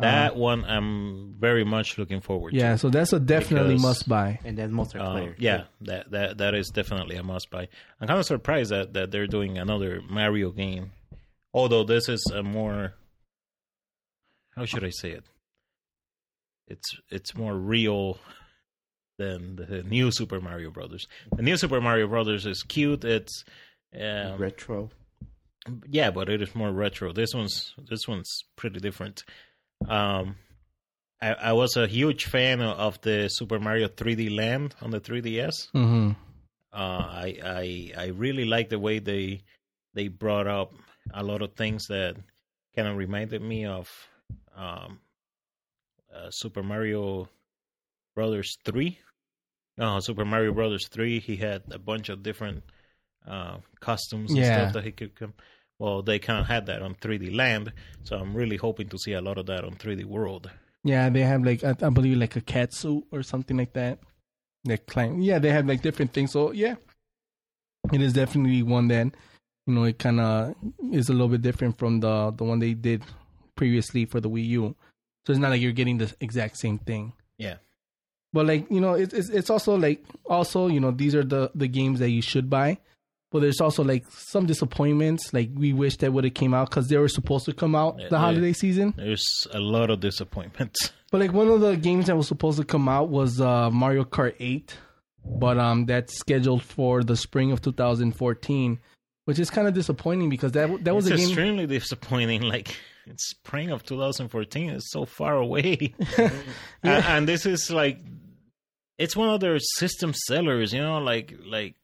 that one I'm very much looking forward Yeah, to so that's a definitely Because- must buy. and then Um, multiplayer. yeah, that that that is definitely a must buy. I'm kind of surprised that that they're doing another Mario game, although this is a more how should I say it? It's it's more real than the new Super Mario Brothers. The new Super Mario Brothers is cute. It's um, retro. yeah, but it is more retro. This one's this one's pretty different. Um, I, I was a huge fan of the Super Mario 3D Land on the 3DS. hmm Uh, I I I really like the way they they brought up a lot of things that kind of reminded me of um, uh, Super Mario Brothers three. No, Super Mario Brothers three. He had a bunch of different uh, costumes and Yeah. stuff that he could come. Well, they kind of had that on 3D Land, so I'm really hoping to see a lot of that on 3D World. Yeah, they have like I, I believe like a cat suit or something like that. They climb. Yeah, they have like different things. So yeah, it is definitely one that you know it kind of is a little bit different from the the one they did previously for the Wii U. So it's not like you're getting the exact same thing. Yeah. But like you know, it's it's, it's also like also you know these are the the games that you should buy. But there's also like some disappointments. Like we wish that would have came out because they were supposed to come out the yeah. holiday season. There's a lot of disappointments. But like one of the games that was supposed to come out was uh, Mario Kart 8, but um, that's scheduled for the spring of 2014, which is kind of disappointing because that that was it's a game. extremely disappointing. Like it's spring of 2014. It's so far away, and, and this is like it's one of their system sellers. You know, like like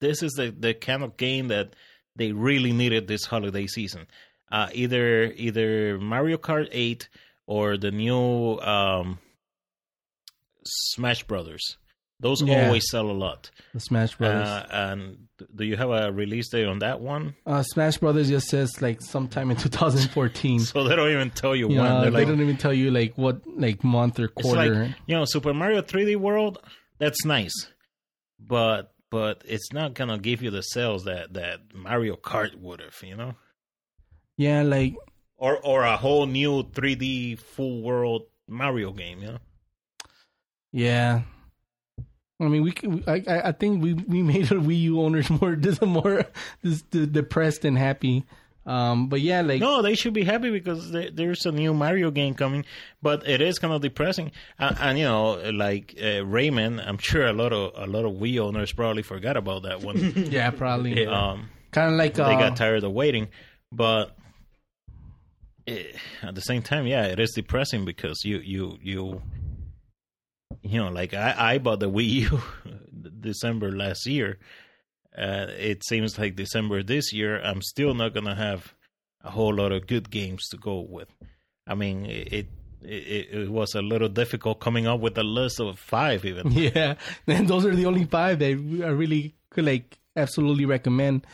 this is the the kind of game that they really needed this holiday season. Uh, either either Mario Kart 8 or the new um, Smash Brothers. Those Yeah. always sell a lot. The Smash Brothers. Uh, and do you have a release date on that one? Uh, Smash Brothers just says like sometime in 2014. So they don't even tell you, you when. know, They're like, don't even tell you like what like month or it's quarter. like you know, Super Mario 3D World. That's nice, but but it's not gonna give you the sales that that Mario Kart would have. You know, yeah, like or or a whole new 3D full world Mario game. You know. yeah. I mean, we, c- I, I I think we, we made our Wii U owners more dis- more dis- dis- depressed and happy. Um, but yeah, like No, they should be happy because there, there's a new Mario game coming, but it is kind of depressing. And, and you know, like uh, Rayman, I'm sure a lot of a lot of Wii owners probably forgot about that one. yeah, probably um, kind of like uh, they got tired of waiting, but it, at the same time, yeah, it is depressing because you you you you know, like I I bought the Wii U December last year. Uh, it seems like December this year, I'm still not gonna have a whole lot of good games to go with. I mean, it it, it was a little difficult coming up with a list of five even. Yeah, and those are the only five that I really could like absolutely recommend.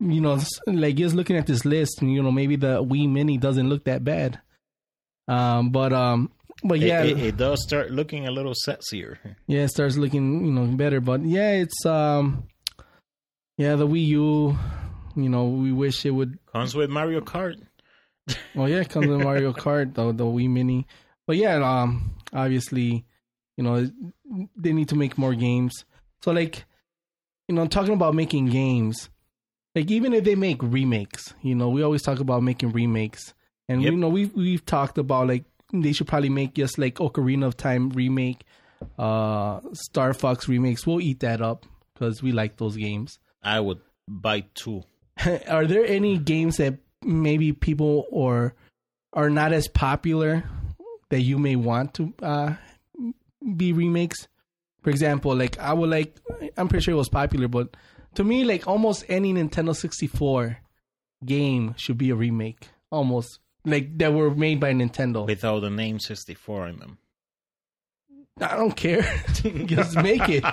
You know, like just looking at this list, and you know, maybe the Wii Mini doesn't look that bad. Um, but um, but yeah, it, it does start looking a little sexier. yeah, it starts looking you know better. But yeah, it's um, yeah, the Wii U. You know, we wish it would. Comes with Mario Kart. Well, yeah, it comes with Mario Kart, the the Wii Mini. But yeah, um, obviously, you know, they need to make more games. So like, you know, talking about making games, like even if they make remakes, you know, we always talk about making remakes, and Yep. you know, we've we've talked about like they should probably make just like Ocarina of Time remake, uh, Star Fox remakes. We'll eat that up because we like those games. I would buy two. are there any games that maybe people or are not as popular that you may want to uh, be remakes? For example, like I would like, I'm pretty sure it was popular, but to me, like almost any Nintendo 64 game should be a remake. Almost like that were made by Nintendo. without the name 64 in them. I don't care. Just make it.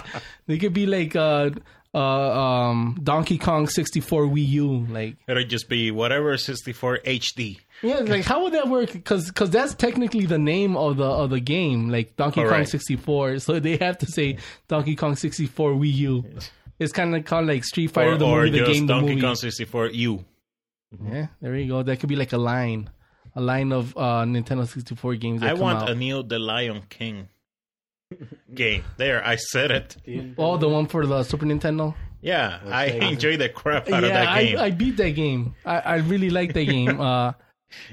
They could be like uh, uh, um, Donkey Kong 64 Wii U, like. It'll just be whatever 64 HD. Yeah, like how would that work? Because because that's technically the name of the of the game, like Donkey Kong Correct. 64. So they have to say Donkey Kong 64 Wii U. It's kind of called like Street Fighter or the or movie, the game, the Donkey movie. Kong 64 U. Yeah, there you go. That could be like a line, a line of uh, Nintendo 64 games. That I come want out. a new The Lion King game. There, I said it. oh, the one for the Super Nintendo. Yeah, I enjoy the crap out of yeah, that game. I, I beat that game. I, I really like that game. Uh,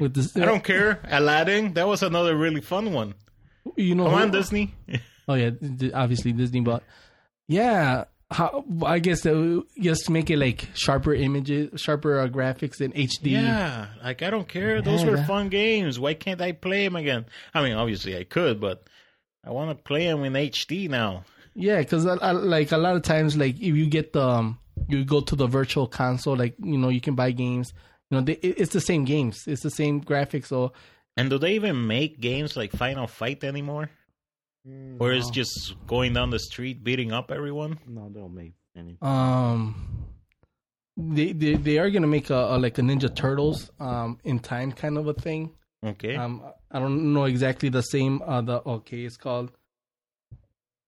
with this, I don't care. Aladdin, that was another really fun one. You know, Come on, Disney. Oh yeah, obviously Disney, but yeah, how, I guess they'll just make it like sharper images, sharper uh, graphics in HD. Yeah, like I don't care. Those Yeah, were fun games. Why can't I play them again? I mean, obviously I could, but I want to play them in HD now. yeah, because like a lot of times, like if you get the, um, you go to the virtual console, like you know you can buy games. You know, they, it's the same games, it's the same graphics. So And do they even make games like Final Fight anymore? Or is just going down the street beating up everyone? No, they don't make any. um, they they they are gonna make a, a like a Ninja Turtles um in time kind of a thing. Okay. Um, I don't know exactly the same. Uh, the okay, it's called.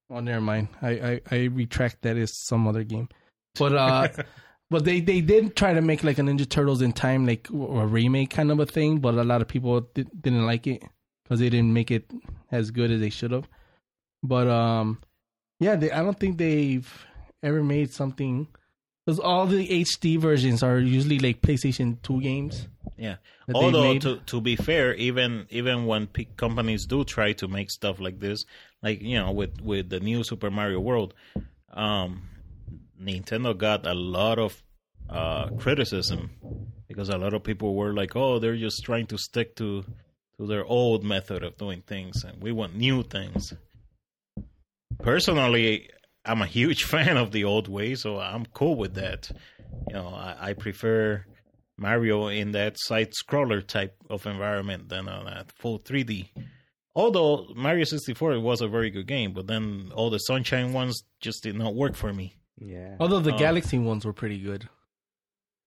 Oh, never mind. I I, I retract that is some other game, but uh, but they they did try to make like a Ninja Turtles in time, like a remake kind of a thing. But a lot of people did, didn't like it because they didn't make it as good as they should have. But um, yeah, they, I don't think they've ever made something because all the HD versions are usually like PlayStation Two games. yeah. Although to to be fair, even even when p- companies do try to make stuff like this, like you know, with with the new Super Mario World, um, Nintendo got a lot of uh, criticism because a lot of people were like, "Oh, they're just trying to stick to to their old method of doing things, and we want new things." Personally, I'm a huge fan of the old way, so I'm cool with that. You know, I, I prefer Mario in that side scroller type of environment than on that full 3D. although Mario 64 was a very good game, but then all the Sunshine ones just did not work for me. Yeah. Although the Oh. Galaxy ones were pretty good.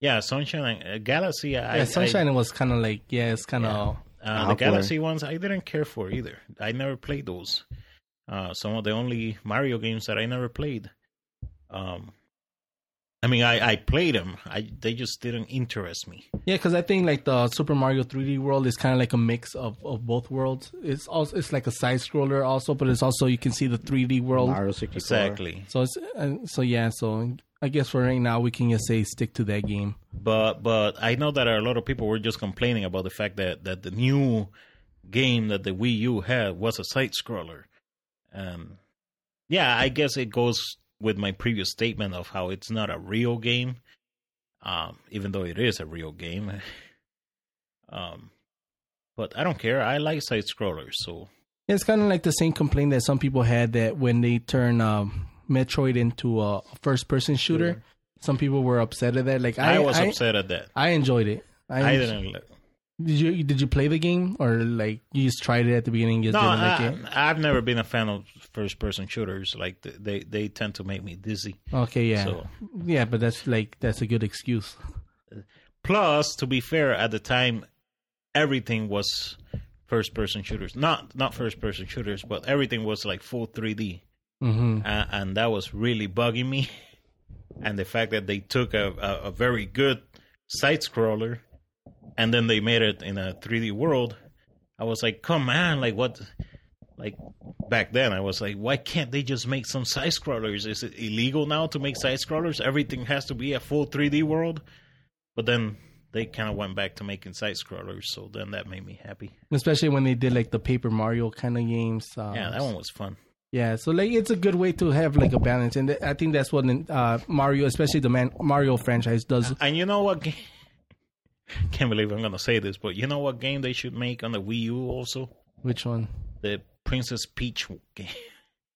Yeah, Sunshine, uh, Galaxy. I, Yeah, I- Sunshine was kind of like yeah, it's kind of Uh, the Galaxy ones I didn't care for either. I never played those. Uh, some of the only Mario games that I never played. Um, I mean, I, I played them. I they just didn't interest me. yeah. Because I think like the Super Mario 3D World is kind of like a mix of, of both worlds. It's also it's like a side scroller also, but it's also you can see the 3D world. Mario 64. Exactly. So it's uh, so yeah. So I guess for right now we can just say stick to that game. But but I know that a lot of people were just complaining about the fact that that the new game that the Wii U had was a side scroller. Um, yeah, I guess it goes with my previous statement of how it's not a real game, um, even though it is a real game. um, but I don't care. I like side scrollers, so It's kind of like the same complaint that some people had that when they turn um, Metroid into a first person shooter, some people were upset at that. Like I, I, was I, upset at that. I enjoyed it. I, I didn't. li- Did you did you play the game or like you just tried it at the beginning? No, didn't like I, I've never been a fan of first-person shooters. Like they, they tend to make me dizzy. Okay, yeah, So yeah, but that's like that's a good excuse. Plus, to be fair, at the time, everything was first person shooters. Not not first person shooters, but everything was like full 3D, hmm uh, and that was really bugging me. And the fact that they took a, a, a very good side scroller, and then they made it in a 3D world, I was like, come on, like what? Like back then, I was like, why can't they just make some side scrollers? Is it illegal now to make side scrollers? Everything has to be a full 3D world. But then they kind of went back to making side scrollers, so then that made me happy. Especially when they did like the Paper Mario kind of games. Um, Yeah, that one was fun. Yeah, so like it's a good way to have like a balance, and I think that's what uh, Mario, especially the man Mario franchise, does. And you know what? Can't believe I'm gonna say this, but you know what game they should make on the Wii U also? Which one? The Princess Peach game.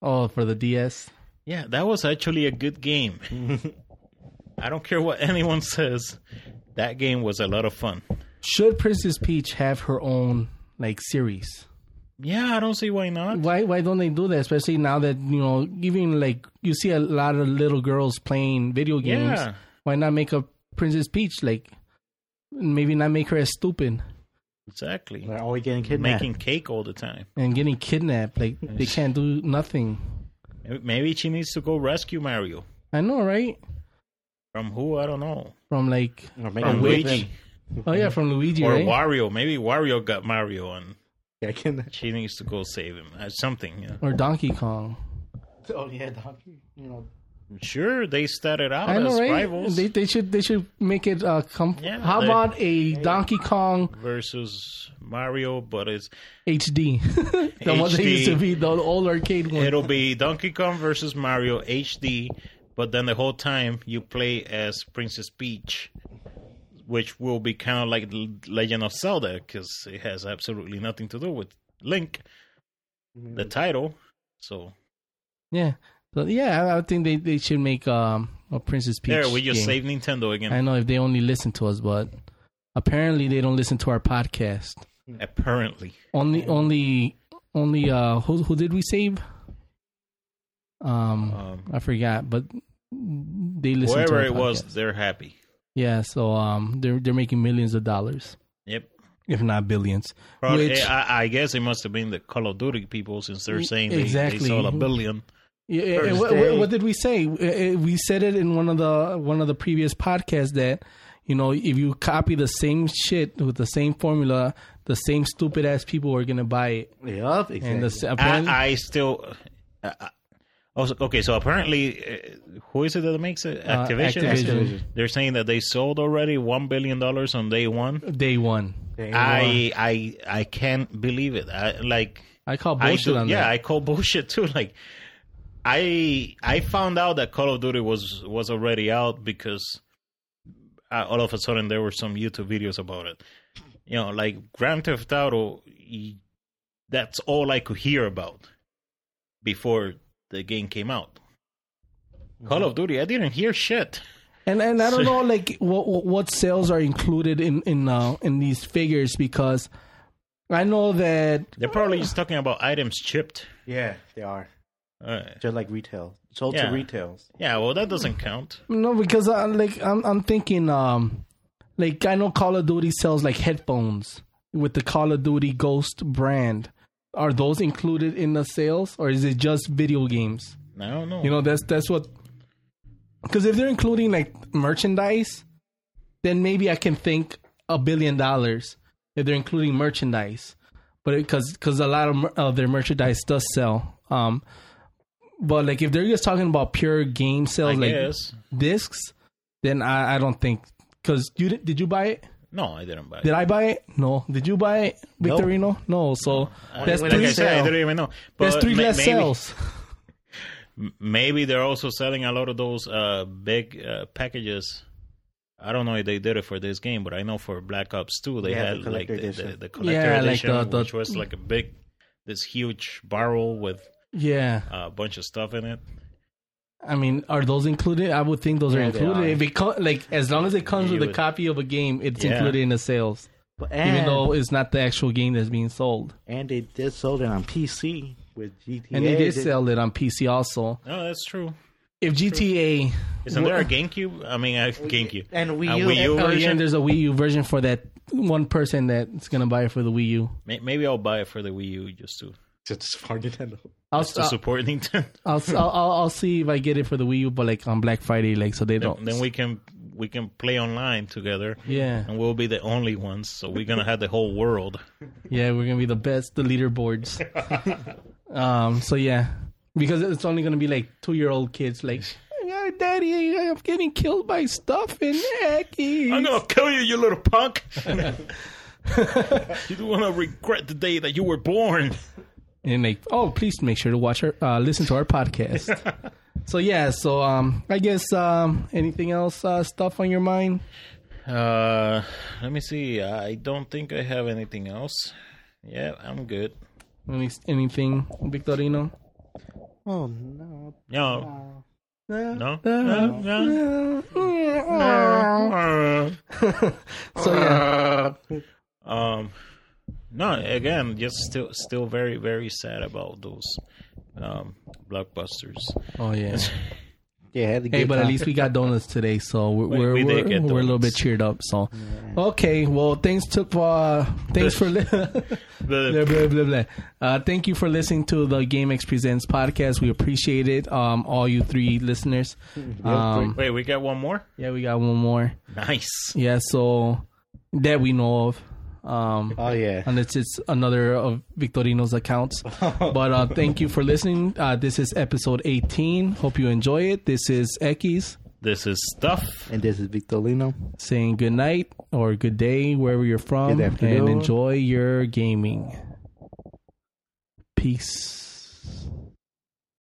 Oh, for the DS. Yeah, that was actually a good game. I don't care what anyone says. That game was a lot of fun. Should Princess Peach have her own like series? Yeah, I don't see why not. Why why don't they do that? Especially now that you know, even like you see a lot of little girls playing video games. Yeah. Why not make a Princess Peach like? Maybe not make her as stupid Exactly. They're always getting kidnapped. Making cake all the time. and getting kidnapped. Like they can't do nothing. Maybe- Maybe she needs to go rescue Mario. I know, right? From who? I don't know. From like From Luigi. oh yeah, from Luigi, Or right? Wario. Maybe Wario got Mario and Yeah, kidnapped. she needs to go save him. Uh, something. Yeah. Or Donkey Kong. Oh yeah, donkey. You know. Sure, they started out I know, as right? rivals They they should they should make it uh com- Yeah, How they- about a Donkey Kong versus Mario, but it's HD? the one that HD. used to be the old arcade one. it'll be Donkey Kong versus Mario HD, but then the whole time you play as Princess Peach, which will be kind of like the Legend of Zelda because it has absolutely nothing to do with Link, the title. So Yeah. So yeah, I, think they, they should make um a Princess Peach. there, we just game. saved Nintendo again. I know if they only listen to us, but apparently they don't listen to our podcast. Apparently, Only only only uh who who did we save? Um, um, I forgot, but they listen to whoever it was, they're happy. Yeah, so um they're they're making millions of dollars, Yep. if not billions. Probably, Which- I, I guess it must have been the Call of Duty people since they're saying they, Exactly. they sold a billion. Yeah, yeah, what, what, what did we say? Uh, uh, We said it in one of the one of the previous podcasts that you know if you copy the same shit with the same formula, the same stupid ass people are gonna buy it. Yup, exactly. And the I, I still. Uh, uh, also, okay, so apparently, uh, who is it that makes it? Uh, Activision. Activision. They're saying that they sold already one billion dollars on day one. day one. They ain't I I I can't believe it. I like. I call I bullshit do- on yeah, that. I call bullshit too. Like, I I found out that Call of Duty was was already out because uh, all of a sudden there were some YouTube videos about it. You know, like Grand Theft Auto. That's all I could hear about before the game came out. Call of Duty, I didn't hear shit. And and I don't know like what what sales are included in in uh, in these figures because I know that They're probably just talking about items chipped. Yeah, they are. Uh, Just like retail. Sold Yeah. to retails. yeah, well, that doesn't count. no because I like I'm I'm thinking um like I know Call of Duty sells like headphones with the Call of Duty Ghost brand. Are those included in the sales or is it just video games? I don't know. You know, that's that's what. Because if they're including like merchandise, then maybe I can think a billion dollars if they're including merchandise. But because because a lot of, mer- of their merchandise does sell. Um, but like if they're just talking about pure game I sales, like guess. discs, then I, I don't think. Because you did, did you buy it? No, I didn't buy it. Did I buy it? No. Did you buy it, Victorino? No. So that's like three. I said, I sale. didn't even know. That's But three ma- less maybe, sales. Maybe they're also selling a lot of those uh, big uh, packages. I don't know if they did it for this game, but I know for Black Ops 2, they Yeah, had the like the, the, edition. the collector Yeah, like edition, the- the- which was like a big, this huge barrel with Yeah. a bunch of stuff in it. I mean, are those included? I would think those are Yeah, they included. are. If it co- like as long as it comes You with a copy of a game, it's Yeah. included in the sales, But, even though it's not the actual game that's being sold. and they did sold it on PC with GTA. And they did They- sell it on PC also. Oh, that's true. If GTA, Isn't there a GameCube? I mean, a GameCube. And Wii A U. Wii U oh yeah, version? and there's a Wii U version for that one person that's gonna buy it for the Wii U. Maybe I'll buy it for the Wii U just to, Just for Nintendo. I'll just to I'll, support Nintendo. I'll, I'll I'll I'll see if I get it for the Wii U, but like on Black Friday, like so they don't. then, then we can we can play online together. yeah, and we'll be the only ones. So we're gonna have the whole world. yeah, we're gonna be the best, the leaderboards. um, so yeah, because it's only gonna be like two year old kids, like, Daddy, I'm getting killed by stuff in Ekis. I'm gonna kill you, you little punk. you don't wanna regret the day that you were born. And like, oh, please make sure to watch our, uh, listen to our podcast. so yeah, so um, I guess um, anything else, uh, stuff on your mind? Uh, let me see. I don't think I have anything else. Yeah, I'm good. Any, anything, Victorino? Oh, no. No, no, Uh, no, uh, no. so yeah, Um, no. Again, just still, still very, very sad about those um blockbusters. oh yeah. Yeah, had Hey, get but at least we got donuts today, so we're We- we're, we we're, we're a little bit cheered up. So, okay, well, thanks to uh, thanks for li- blah, The, blah, blah, blah. Uh, thank you for listening to the GameX Presents podcast. We appreciate it, um, all you three listeners. Um, wait, we got one more. yeah, we got one more. Nice. Yeah, so that we know of. Um, Oh, yeah. and it's it's another of Victorino's accounts. but uh, thank you for listening. Uh, this is episode 18. Hope you enjoy it. This is Ekis. This is stuff. And this is Victorino. saying good night or good day wherever you're from Good and enjoy your gaming. Peace.